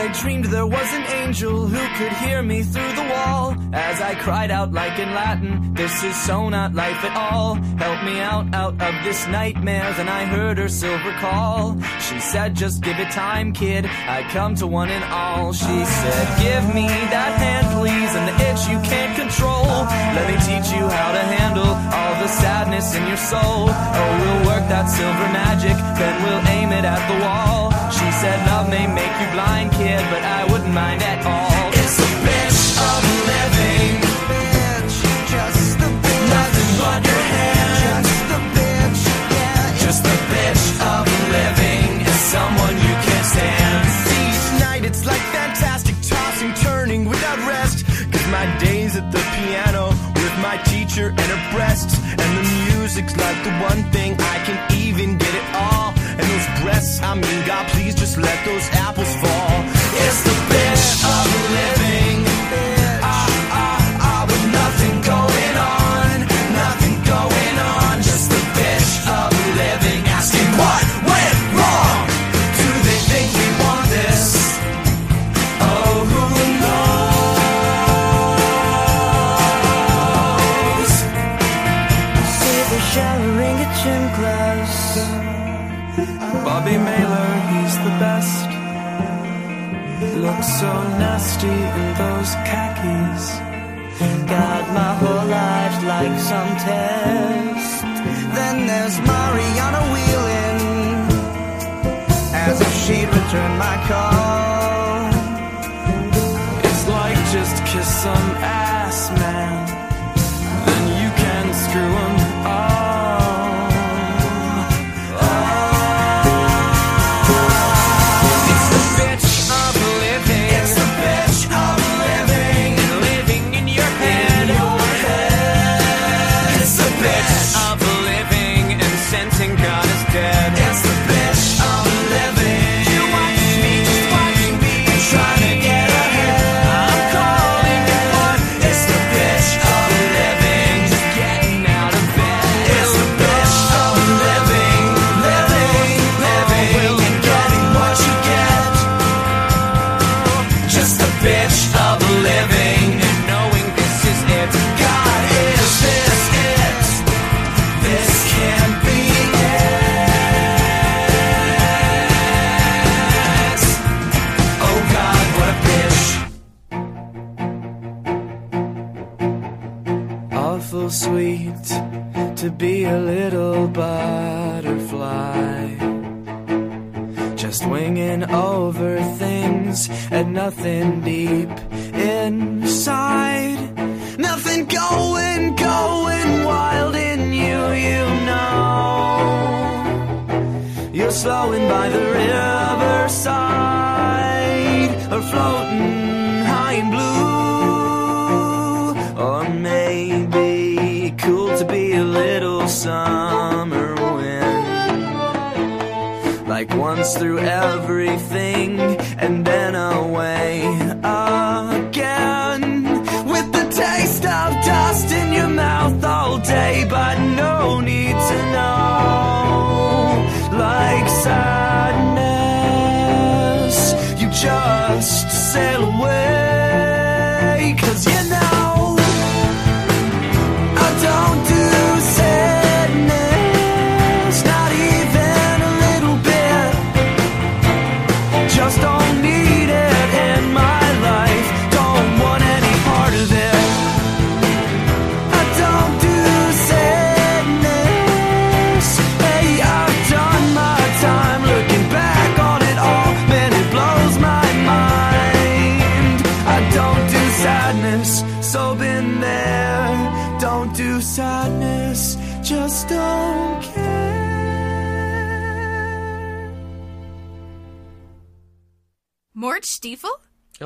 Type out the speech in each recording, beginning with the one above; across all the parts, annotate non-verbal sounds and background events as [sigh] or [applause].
I dreamed there was an angel who could hear me through the wall as I cried out like in Latin, this is so not life at all. Help me out, out of this nightmare. Then I heard her silver call. She said, just give it time, kid. I come to one and all. She said, give me that hand, please, and the itch you can't control. Let me teach you how to handle all the sadness in your soul. Oh, we'll work that silver magic, then we'll aim it at the wall. She said, love may make you blind, kid, but I wouldn't mind at all. It's the bitch of living. Bitch, just the bitch. Nothing but your hands. Just the bitch yeah. Just a bitch of living is someone you can't stand. Each night it's like fantastic tossing, turning without rest. Cause my days at the piano with my teacher and her breasts. And the music's like the one thing I can even get it all. I mean, God, please just let those apples fall. It's the bitch like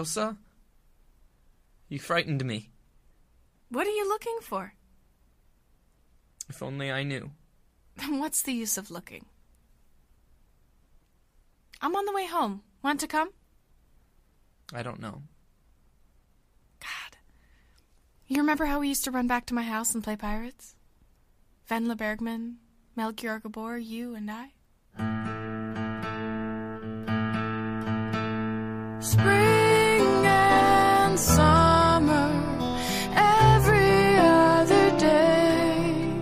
Ilse, you frightened me. What are you looking for? If only I knew. Then [laughs] What's the use of looking? I'm on the way home. Want to come? I don't know. God. You remember how we used to run back to my house and play pirates? Wendla Bergmann, Melchior Gabor, you and I? Spring summer, every other day.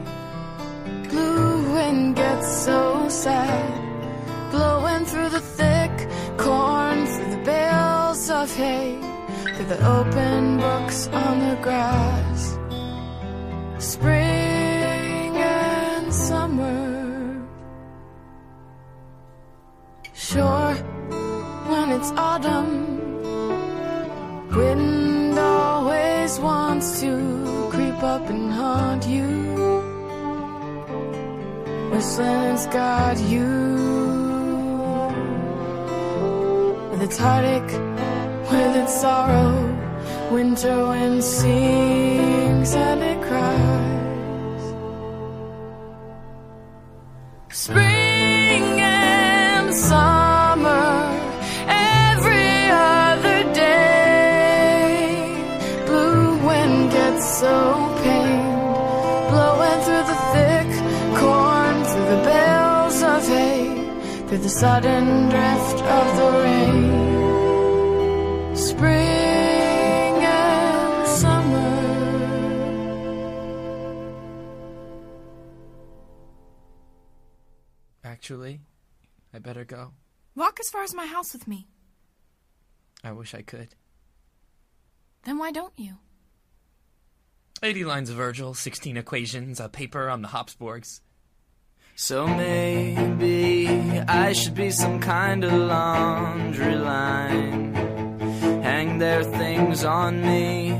Blue wind gets so sad, blowing through the thick corn, through the bales of hay, through the open books on the grass. Spring and summer. Sure, when it's autumn, wind always wants to creep up and haunt you. Whistling's got you. With its heartache, with its sorrow, winter wind sings and it cries. Spring sudden drift of the rain. Spring and summer. Actually, I better go. Walk as far as my house with me. I wish I could. Then why don't you? 80 lines of Virgil, 16 equations, a paper on the Habsburgs. So maybe I should be some kind of laundry line. Hang their things on me,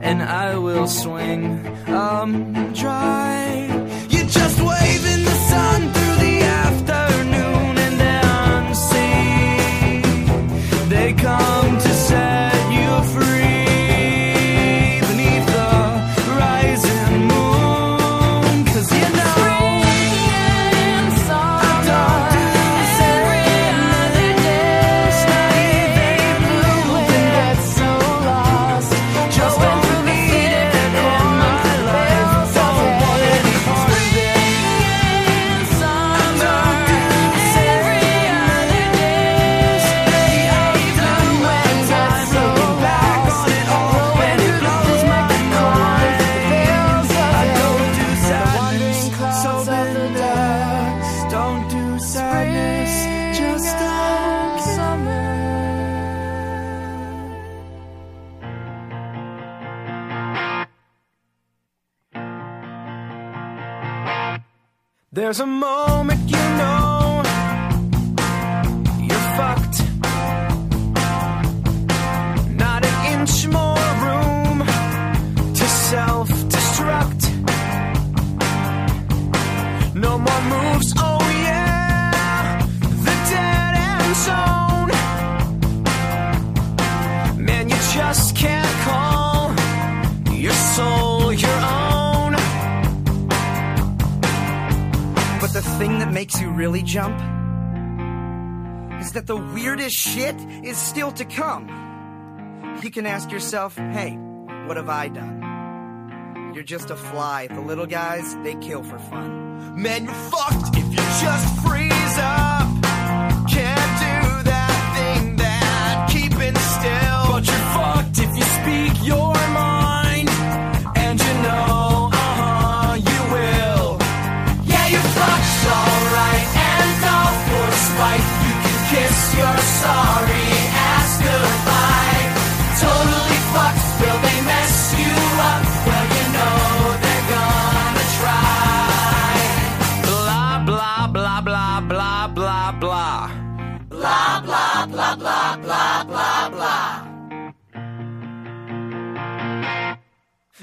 and I will swing um dry. You're just wave in the sun There's a moment you know makes you really jump is that the weirdest shit is still to come. You can ask yourself, hey, what have I done? You're just a fly. The little guys, they kill for fun. Man, you're fucked if you just freeze up. Can't do that thing that keeping still. But you're fucked if you speak your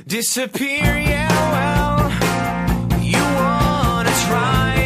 Disappear, yeah, well, you wanna try.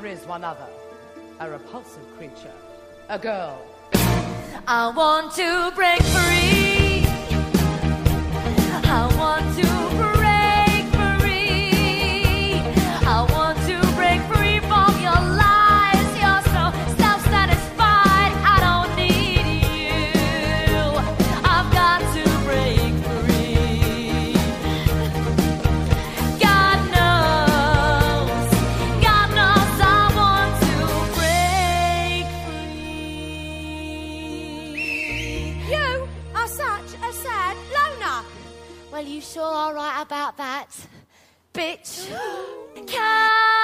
there is one other, a repulsive creature, a girl. I want to break free. I want to break sure all right about that. Bitch. [gasps] Can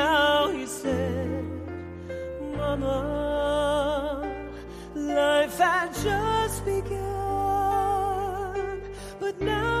now he said, Mama, life had just begun, but now.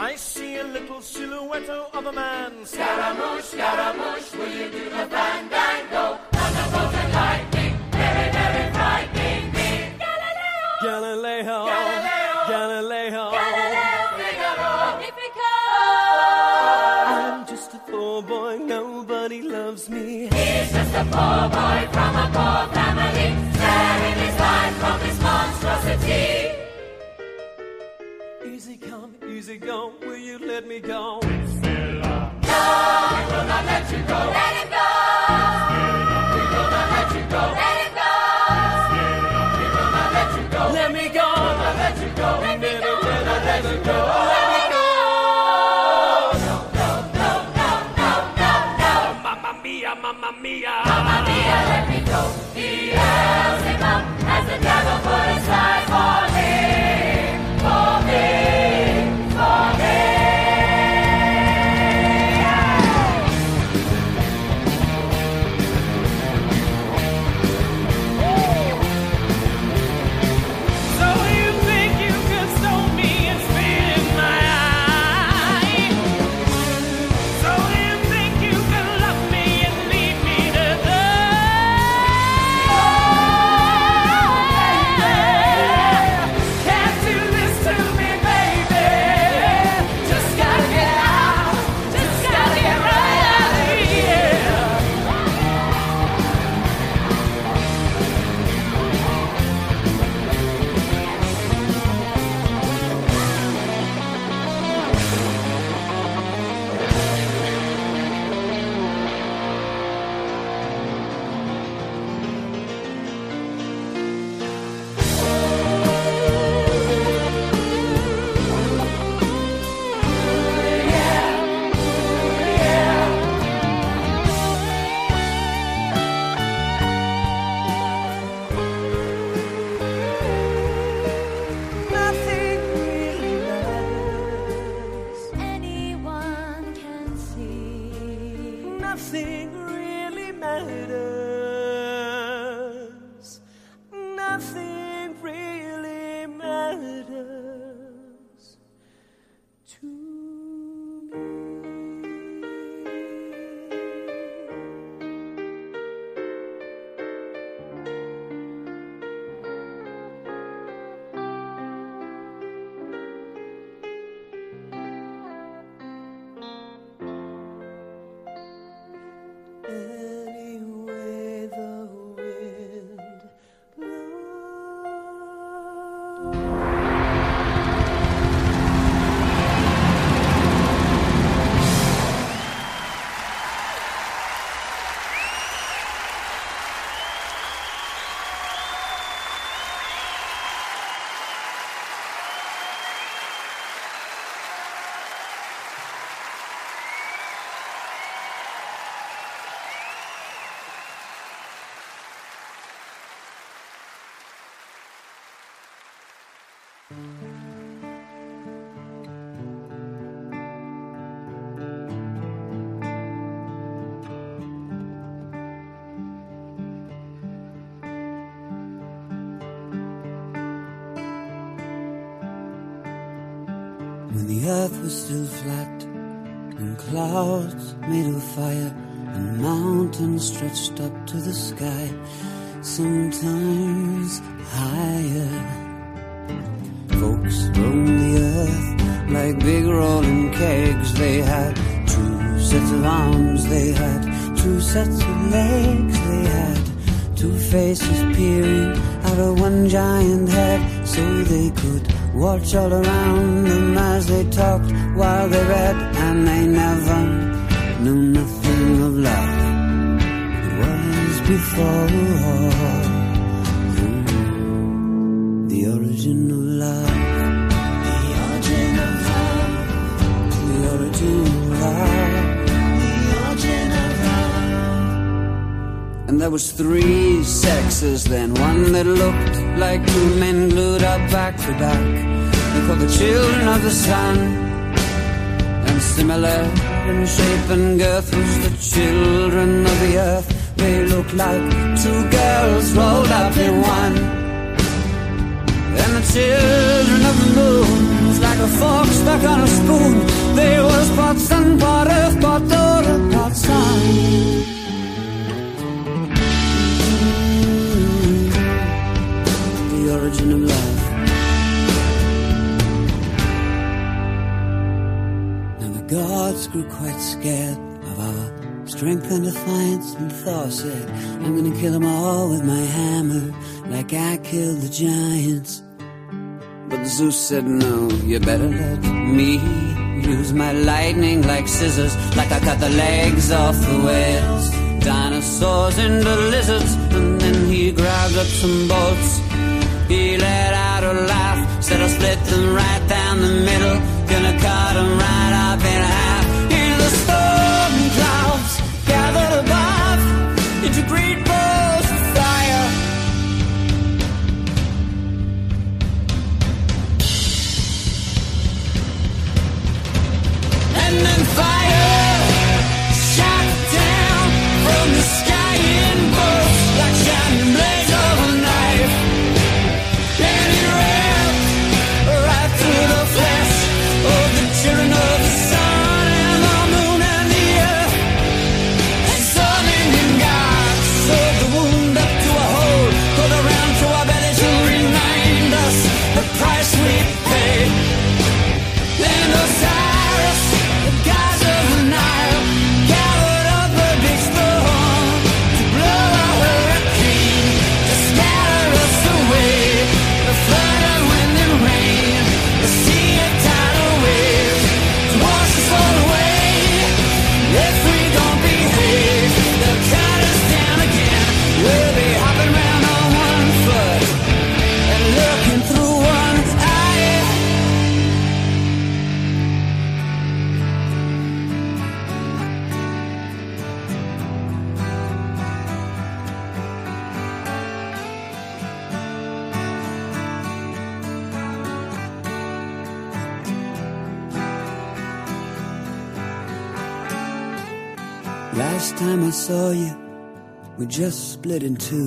I see a little silhouette of a man. Scaramouche, Scaramouche, will you do the fandango? Thunderbolt and lightning, very, very frightening me. Galileo, Galileo, I'm just a poor boy, nobody loves me. He's just a poor boy from a poor family, sparing his life from this monstrosity. Easy go, will you let me go? Stella. No, we will not let you go. Let him go. We will not let you go. Let go. We will not let you go. Let me go. We will not let you go. Let me go. Will not let you go. Let me go. Mamma mia, mamma mia. Mamma mia, let me go. Beelzebub has the devil put for me. For earth was still flat and clouds made of fire and mountains stretched up to the sky, sometimes higher. roam the earth like big rolling kegs. They had two sets of arms, they had two sets of legs, they had two faces peering out of one giant head, so they could watch all around them as they talked while they read, and they never knew nothing of love. It was before the origin of. The origin of love. The origin of love. The origin of love. And there was three sexes then, one that looked like two men glued up back to back. They called the children of the sun. And similar in shape and girth was the children of the earth. They looked like two girls rolled up in one. And the children of the moon was like a fork stuck on a spoon. They was part sun, part earth, part daughter, part son. Origin of. Now the gods grew quite scared of our strength and defiance, and Thor said, I'm gonna kill them all with my hammer, like I killed the giants. But Zeus said, No, you better let me use my lightning like scissors, like I cut the legs off the whales. Dinosaurs into lizards, and then he grabbed up some bolts. He let out a laugh, said I'll split them right down the middle, gonna cut them right up in half. Split in two.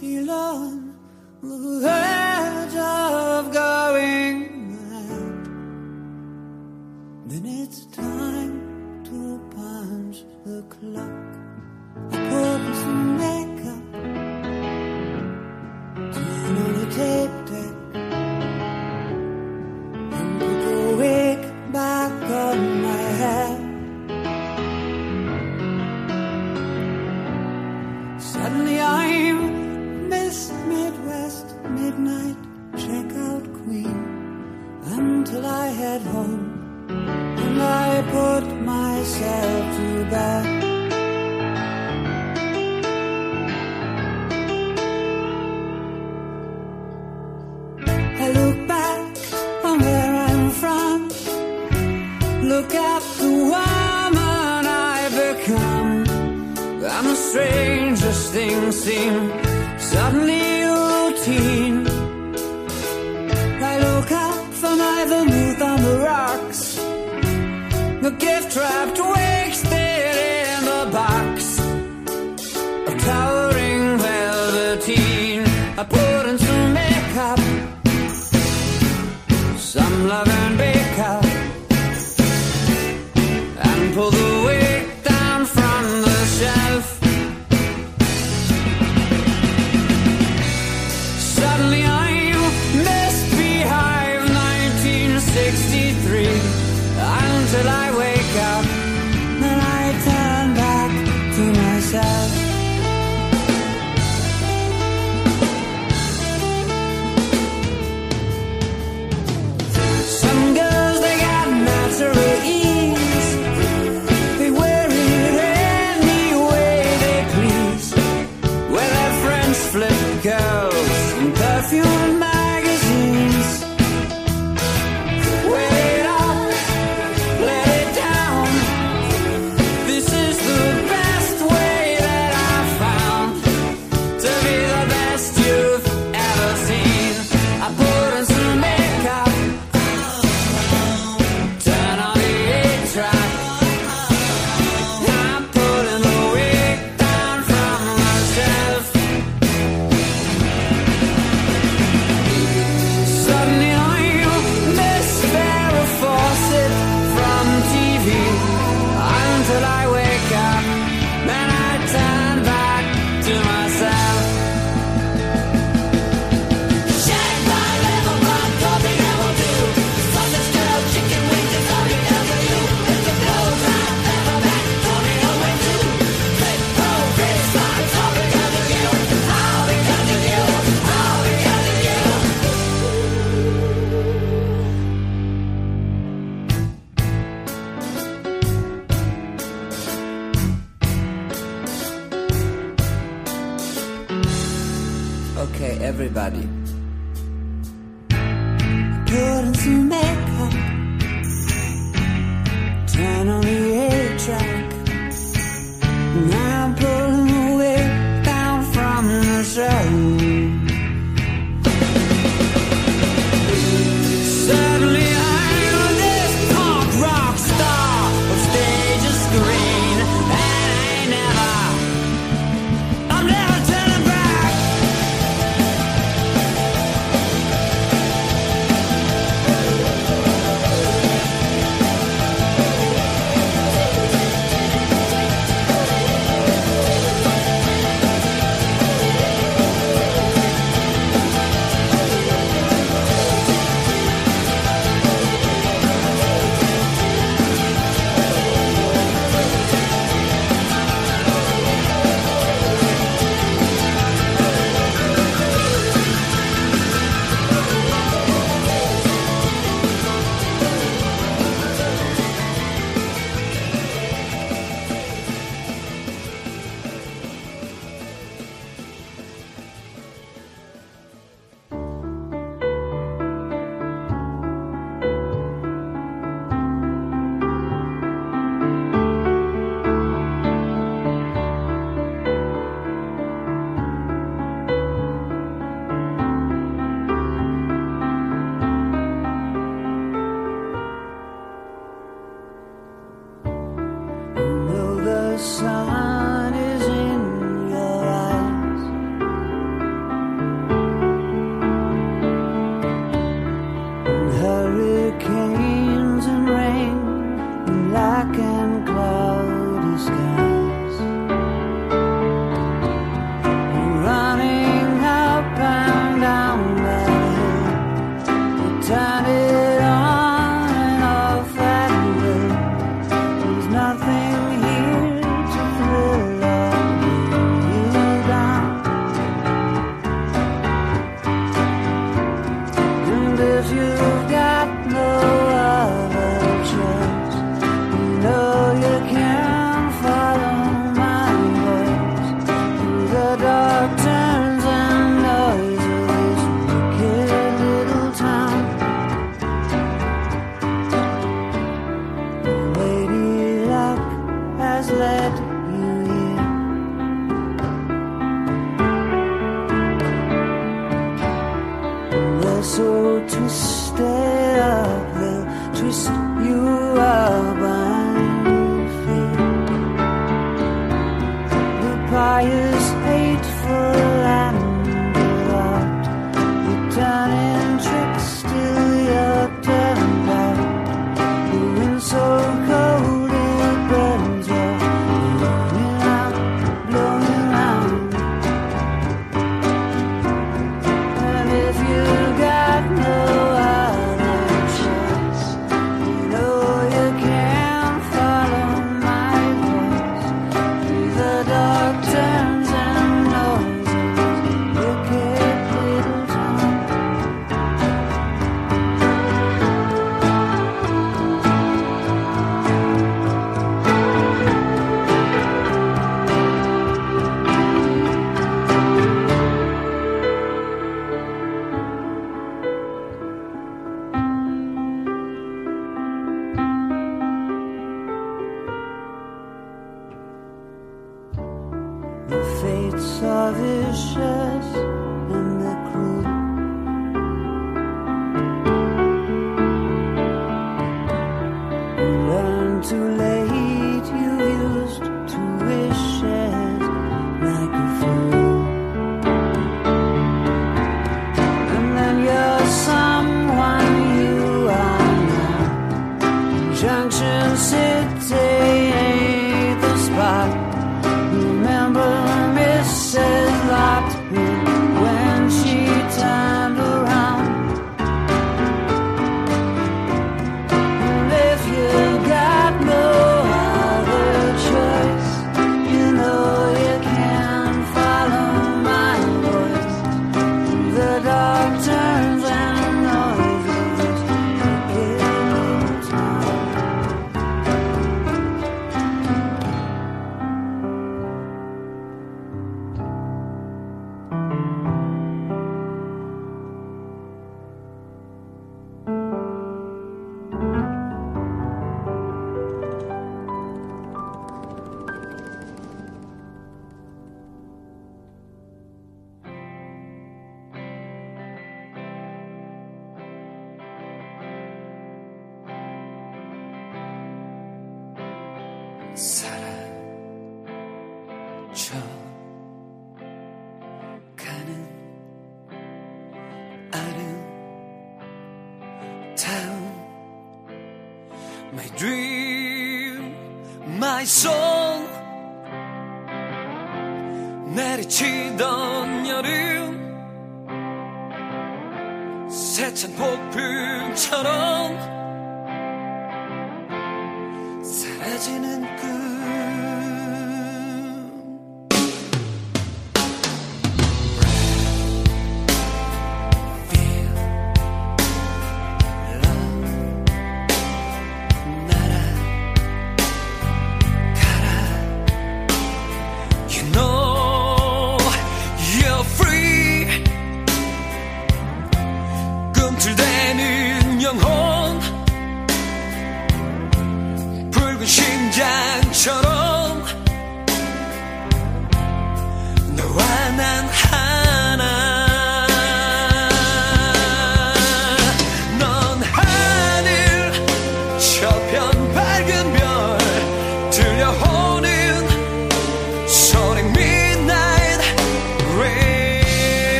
Feel on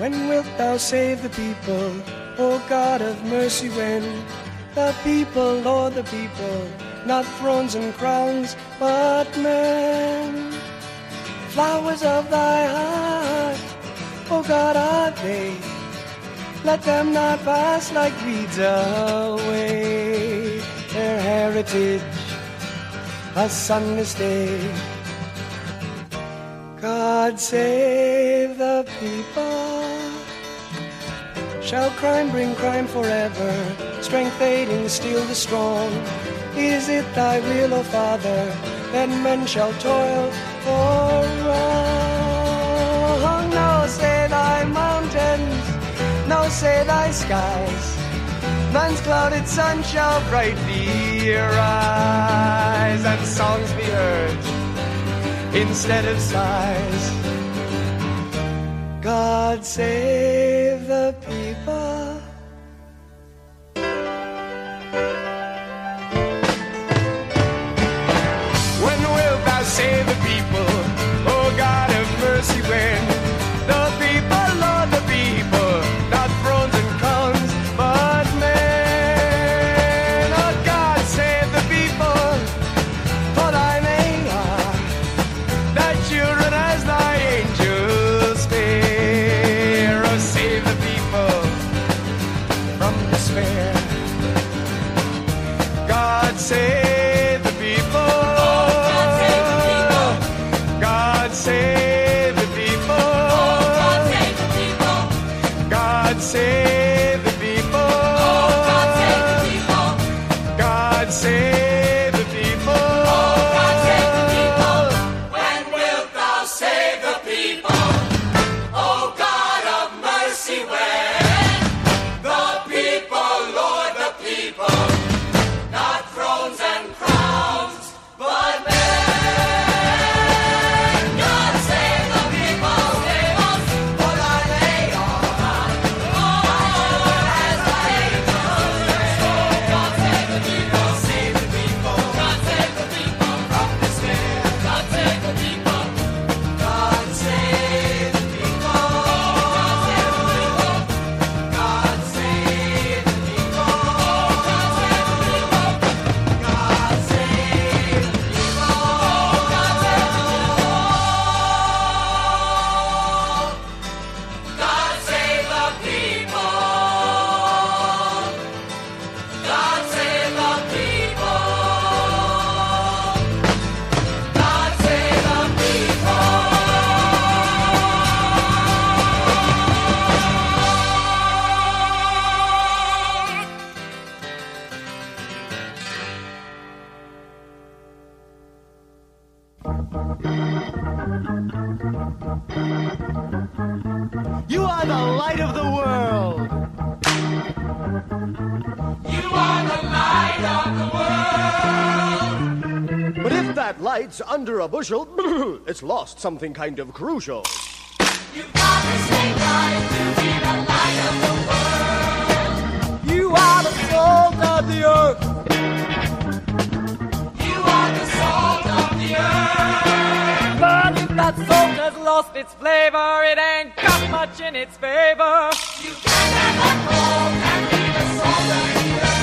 When wilt thou save the people, O God of mercy? When the people, Lord, the people, not thrones and crowns, but men. Flowers of thy heart, O God, are they? Let them not pass like weeds away. Their heritage, a sunless day. God save the people. Shall crime bring crime forever? Strength aiding still the strong. Is it thy will, O Father, that men shall toil for wrong? No, say thy mountains, no, say thy skies. Man's clouded sun shall brightly rise, and songs be heard instead of sighs. God save God save that under a bushel, [clears throat] it's lost something kind of crucial. You've got to stay bright to be the light of the world. You are the salt of the earth. You are the salt of the earth. But if that salt has lost its flavor, it ain't got much in its favor. You can't have a cold and be the salt of the earth.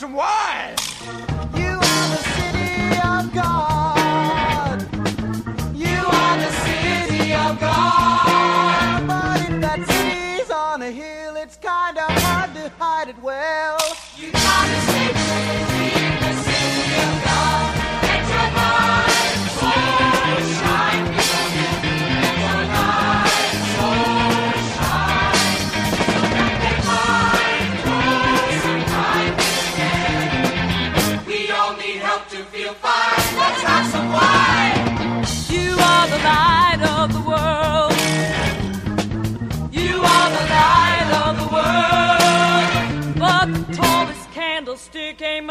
Some wine.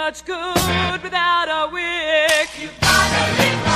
Much good without a wick. You gotta live